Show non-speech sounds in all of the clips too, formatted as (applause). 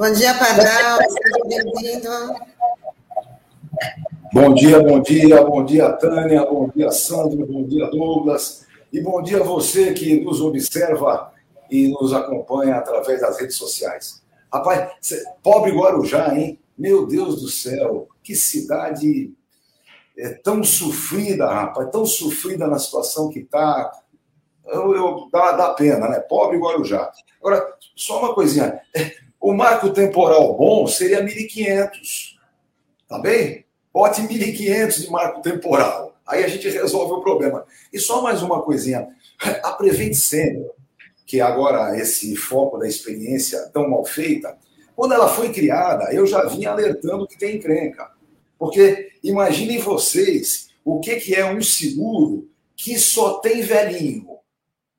Bom dia, Padral, seja bem-vindo. Bom dia, bom dia, bom dia, Tânia, bom dia, Sandro, bom dia, Douglas, e bom dia a você que nos observa e nos acompanha através das redes sociais. Rapaz, pobre Guarujá, hein? Meu Deus do céu, que cidade é, tão sofrida, rapaz, tão sofrida na situação que está. Eu, eu, dá, dá pena, né? Pobre Guarujá. Agora, só uma coisinha. O marco temporal bom seria 1.500. Tá bem? Bote 1.500 de marco temporal. Aí a gente resolve o problema. E só mais uma coisinha. (laughs) A Prevent Senior, que agora esse foco da experiência tão mal feita, quando ela foi criada, eu já vinha alertando que tem encrenca. Porque imaginem vocês o que, que é um seguro que só tem velhinho.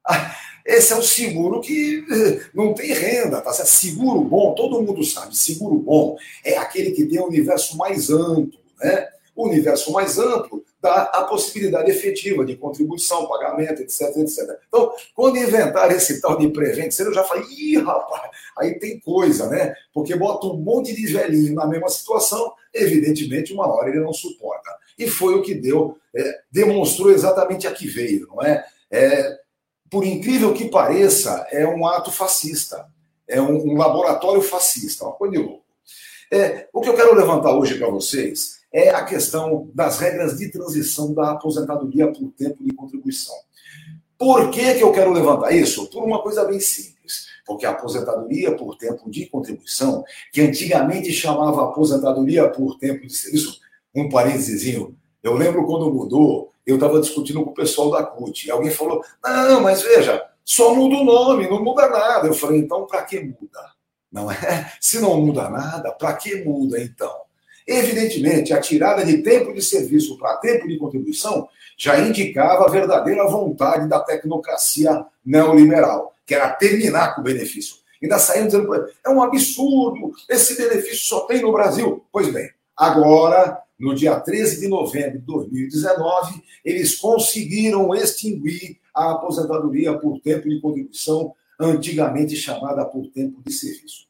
(laughs) Esse é um seguro que eh, não tem renda, tá certo? Seguro bom, todo mundo sabe, seguro bom é aquele que tem um universo mais amplo, né? O universo mais amplo dá a possibilidade efetiva de contribuição, pagamento, etc, etc. Então, quando inventaram esse tal de prevent, eu já falei, ih, rapaz, aí tem coisa, né? Porque bota um monte de velhinho na mesma situação, evidentemente, uma hora ele não suporta. E foi o que deu, é, demonstrou exatamente a que veio, não é? é? Por incrível que pareça, é um ato fascista, é um, um laboratório fascista, uma coisa de louco. É, o que eu quero levantar hoje para vocês é a questão das regras de transição da aposentadoria por tempo de contribuição. Por que, que eu quero levantar isso? Por uma coisa bem simples. Porque a aposentadoria por tempo de contribuição, que antigamente chamava aposentadoria por tempo de serviço, um parênteses, eu lembro quando mudou, eu estava discutindo com o pessoal da CUT, e alguém falou: não, mas veja, só muda o nome, não muda nada. Eu falei: então, para que muda? Não é? Se não muda nada, para que muda então? Evidentemente, a tirada de tempo de serviço para tempo de contribuição já indicava a verdadeira vontade da tecnocracia neoliberal, que era terminar com o benefício. Ainda saíram dizendo, é um absurdo, esse benefício só tem no Brasil. Pois bem, agora, no dia 13 de novembro de 2019, eles conseguiram extinguir a aposentadoria por tempo de contribuição, antigamente chamada por tempo de serviço.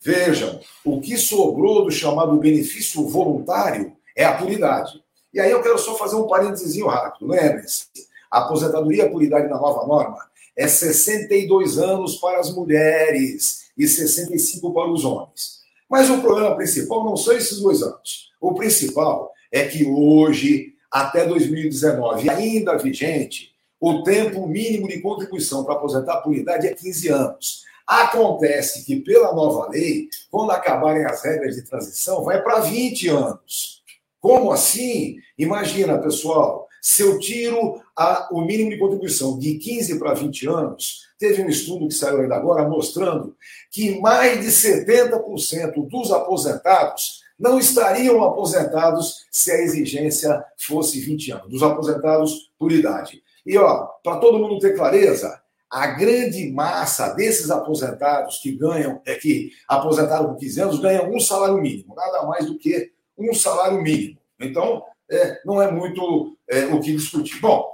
Vejam, o que sobrou do chamado benefício voluntário é a puridade. E aí eu quero só fazer um parênteses rápido. Lembre-se, a aposentadoria por idade na nova norma é 62 anos para as mulheres e 65 para os homens. Mas o problema principal não são esses dois anos. O principal é que hoje, até 2019, ainda vigente, o tempo mínimo de contribuição para aposentar por idade é 15 anos. Acontece que, pela nova lei, quando acabarem as regras de transição, vai para 20 anos. Como assim? Imagina, pessoal, se eu tiro a, o mínimo de contribuição de 15 para 20 anos, teve um estudo que saiu ainda agora mostrando que mais de 70% dos aposentados não estariam aposentados se a exigência fosse 20 anos, dos aposentados por idade. E ó, para todo mundo ter clareza, a grande massa desses aposentados que ganham, é que aposentaram com 15 anos, ganham um salário mínimo, nada mais do que um salário mínimo. Então, é, não é muito é, o que discutir. Bom,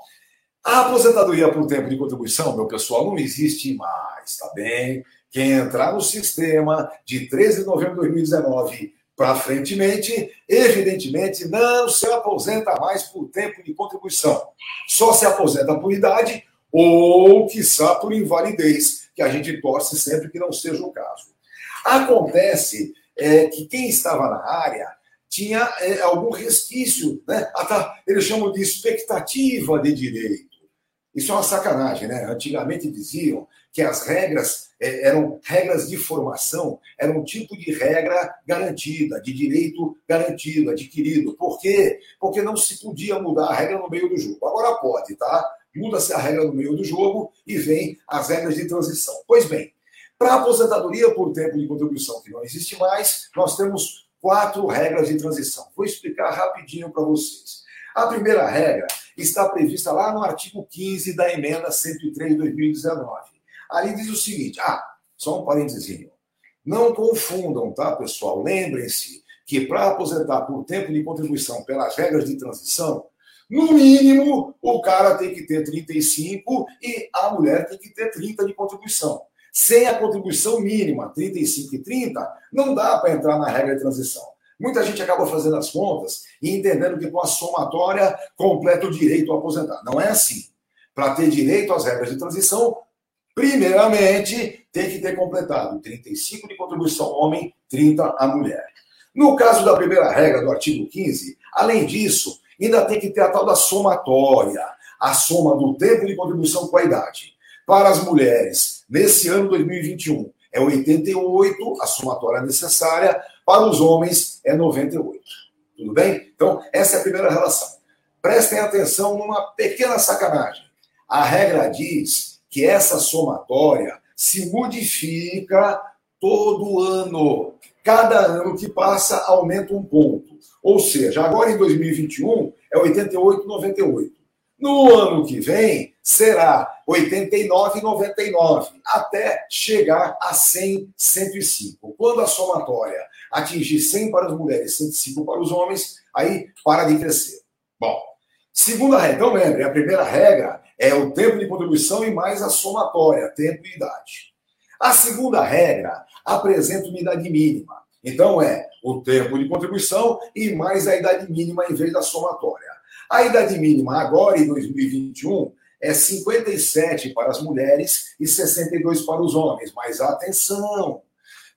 a aposentadoria por tempo de contribuição, meu pessoal, não existe mais, tá bem? Quem entrar no sistema de 13 de novembro de 2019 para frentemente, evidentemente, não se aposenta mais por tempo de contribuição. Só se aposenta por idade ou, quiçá, por invalidez, que a gente torce sempre que não seja o caso. Acontece é, que quem estava na área tinha é, algum resquício, né? eles chamam de expectativa de direito. Isso é uma sacanagem, né? Antigamente diziam que as regras é, eram regras de formação, era um tipo de regra garantida, de direito garantido, adquirido. Por quê? Porque não se podia mudar a regra no meio do jogo. Agora pode, tá? muda-se a regra no meio do jogo e vem as regras de transição. Pois bem, para a aposentadoria por tempo de contribuição que não existe mais, nós temos quatro regras de transição. Vou explicar rapidinho para vocês. A primeira regra está prevista lá no artigo 15 da emenda 103 de 2019. Ali diz o seguinte: ah, só um parênteses. Não confundam, tá, pessoal? Lembrem-se que para aposentar por tempo de contribuição pelas regras de transição, no mínimo, o cara tem que ter 35 e a mulher tem que ter 30 de contribuição. Sem a contribuição mínima, 35 e 30, não dá para entrar na regra de transição. Muita gente acaba fazendo as contas e entendendo que com a somatória completa o direito a aposentar. Não é assim. Para ter direito às regras de transição, primeiramente tem que ter completado 35 de contribuição homem, 30 a mulher. No caso da primeira regra do artigo 15, além disso, ainda tem que ter a tal da somatória, a soma do tempo de contribuição com a idade. Para as mulheres, nesse ano 2021, é 88 a somatória necessária, para os homens é 98. Tudo bem? Então, essa é a primeira relação. Prestem atenção numa pequena sacanagem. A regra diz que essa somatória se modifica todo ano. Cada ano que passa aumenta um ponto. Ou seja, agora em 2021 é 88, 98. No ano que vem será 89 99, até chegar a 100, 105. Quando a somatória atingir 100 para as mulheres, 105 para os homens, aí para de crescer. Bom, segunda regra, então lembre, a primeira regra é o tempo de contribuição e mais a somatória, tempo e idade. A segunda regra apresenta uma idade mínima. Então é o tempo de contribuição e mais a idade mínima em vez da somatória. A idade mínima agora, em 2021, é 57 para as mulheres e 62 para os homens. Mas atenção!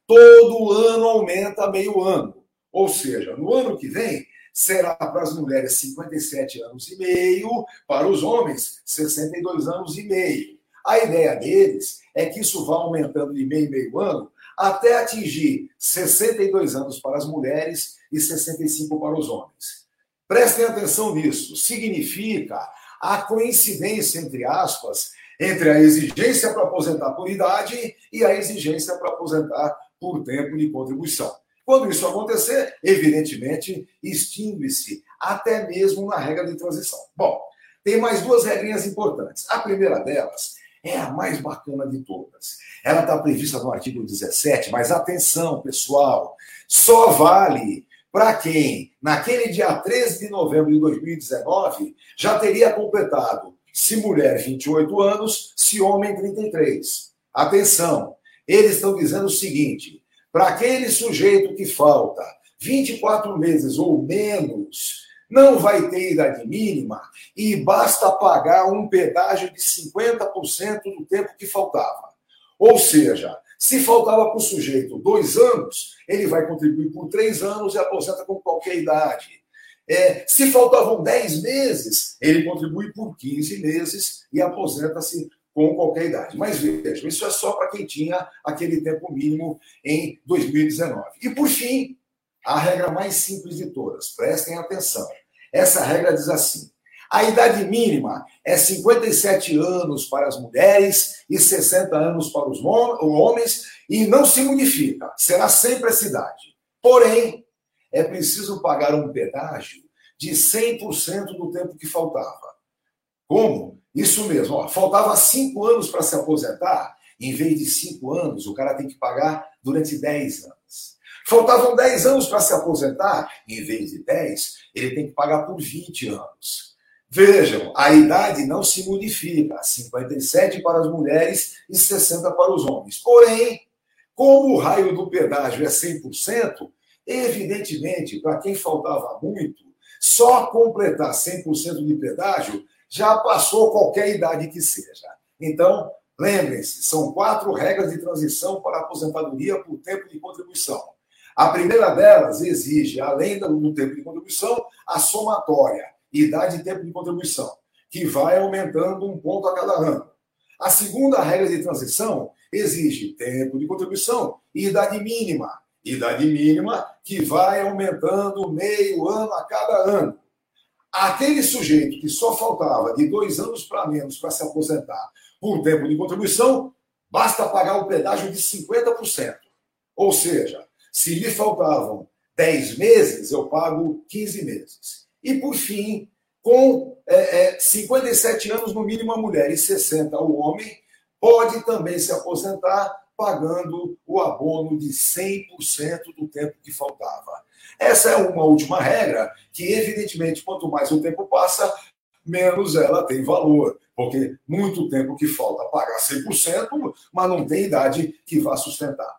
Todo ano aumenta meio ano. Ou seja, no ano que vem, será para as mulheres 57 anos e meio, para os homens 62 anos e meio. A ideia deles é que isso vá aumentando de meio em meio ano até atingir 62 anos para as mulheres e 65 para os homens. Prestem atenção nisso. Significa a coincidência, entre aspas, entre a exigência para aposentar por idade e a exigência para aposentar por tempo de contribuição. Quando isso acontecer, evidentemente, extingue-se até mesmo na regra de transição. Bom, tem mais duas regrinhas importantes. A primeira delas é a mais bacana de todas. Ela está prevista no artigo 17, mas atenção, pessoal, só vale para quem, naquele dia 13 de novembro de 2019, já teria completado, se mulher, 28 anos, se homem, 33. Atenção, eles estão dizendo o seguinte: para aquele sujeito que falta 24 meses ou menos, não vai ter idade mínima e basta pagar um pedágio de 50% do tempo que faltava. Ou seja, se faltava para o sujeito dois anos, ele vai contribuir por três anos e aposenta com qualquer idade. É, se faltavam dez meses, ele contribui por 15 meses e aposenta-se com qualquer idade. Mas vejam, isso é só para quem tinha aquele tempo mínimo em 2019. E por fim, a regra mais simples de todas, prestem atenção. Essa regra diz assim: a idade mínima é 57 anos para as mulheres e 60 anos para os homens e não se modifica, será sempre essa idade. Porém, é preciso pagar um pedágio de 100% do tempo que faltava. Como? Isso mesmo, ó, faltava 5 anos para se aposentar, em vez de 5 anos, o cara tem que pagar durante 10 anos. Faltavam 10 anos para se aposentar, em vez de 10, ele tem que pagar por 20 anos. Vejam, a idade não se modifica, 57 para as mulheres e 60 para os homens. Porém, como o raio do pedágio é 100%, evidentemente, para quem faltava muito, só completar 100% de pedágio já passou qualquer idade que seja. Então, lembrem-se, são quatro regras de transição para a aposentadoria por tempo de contribuição. A primeira delas exige, além do tempo de contribuição, a somatória idade e tempo de contribuição, que vai aumentando um ponto a cada ano. A segunda regra de transição exige tempo de contribuição e idade mínima. Idade mínima que vai aumentando meio ano a cada ano. Aquele sujeito que só faltava de dois anos para menos para se aposentar por tempo de contribuição, basta pagar o pedágio de 50%. Ou seja, se lhe faltavam 10 meses, eu pago 15 meses. E, por fim, com é, é, 57 anos no mínimo a mulher e 60 o homem, pode também se aposentar pagando o abono de 100% do tempo que faltava. Essa é uma última regra que, evidentemente, quanto mais o tempo passa, menos ela tem valor. Porque muito tempo que falta pagar 100%, mas não tem idade que vá sustentar.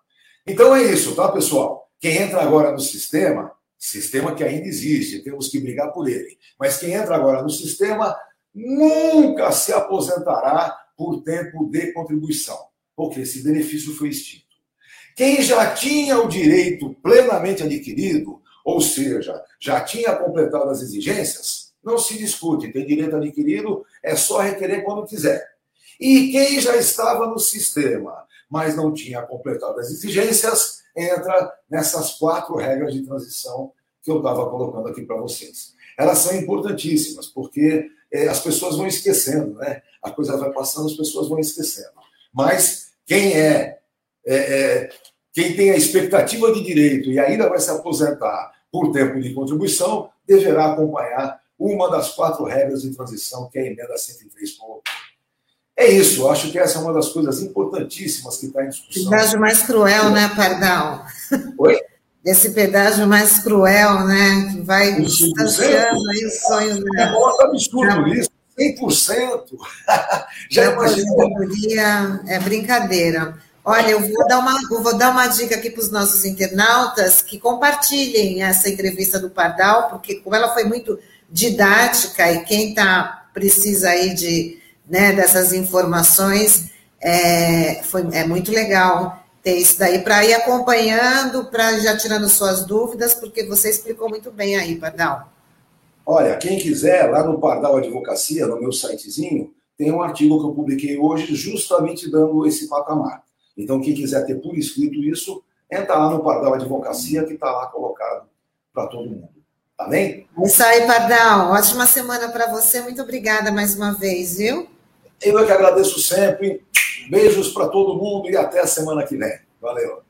Então é isso, tá, pessoal? Quem entra agora no sistema, sistema que ainda existe, temos que brigar por ele. Mas quem entra agora no sistema nunca se aposentará por tempo de contribuição, porque esse benefício foi extinto. Quem já tinha o direito plenamente adquirido, ou seja, já tinha completado as exigências, não se discute, tem direito adquirido, é só requerer quando quiser. E quem já estava no sistema, mas não tinha completado as exigências, entra nessas quatro regras de transição que eu estava colocando aqui para vocês. Elas são importantíssimas, porque é, as pessoas vão esquecendo, né? A coisa vai passando, as pessoas vão esquecendo. Mas quem é, é, é quem tem a expectativa de direito e ainda vai se aposentar por tempo de contribuição, deverá acompanhar uma das quatro regras de transição, que é a emenda 103 por é isso, acho que essa é uma das coisas importantíssimas que está em discussão. Pedágio mais cruel, né, Pardal? Oi? Esse pedágio mais cruel, né, que vai distanciando aí os sonhos. Né? É um absurdo isso, 100%. (laughs) Já imaginou? É brincadeira. Olha, eu vou dar uma, vou dar uma dica aqui para os nossos internautas que compartilhem essa entrevista do Pardal, porque como ela foi muito didática e quem tá, precisa aí de, né, dessas informações, é, foi, é muito legal ter isso daí para ir acompanhando, para já tirando suas dúvidas, porque você explicou muito bem aí, Pardal. Olha, quem quiser, lá no Pardal Advocacia, no meu sitezinho, tem um artigo que eu publiquei hoje justamente dando esse patamar. Então, quem quiser ter por escrito isso, entra lá no Pardal Advocacia, que está lá colocado para todo mundo. Tá bem? Isso aí, Pardal. Ótima semana para você. Muito obrigada mais uma vez, viu? Eu é que agradeço sempre. Beijos para todo mundo e até a semana que vem. Valeu.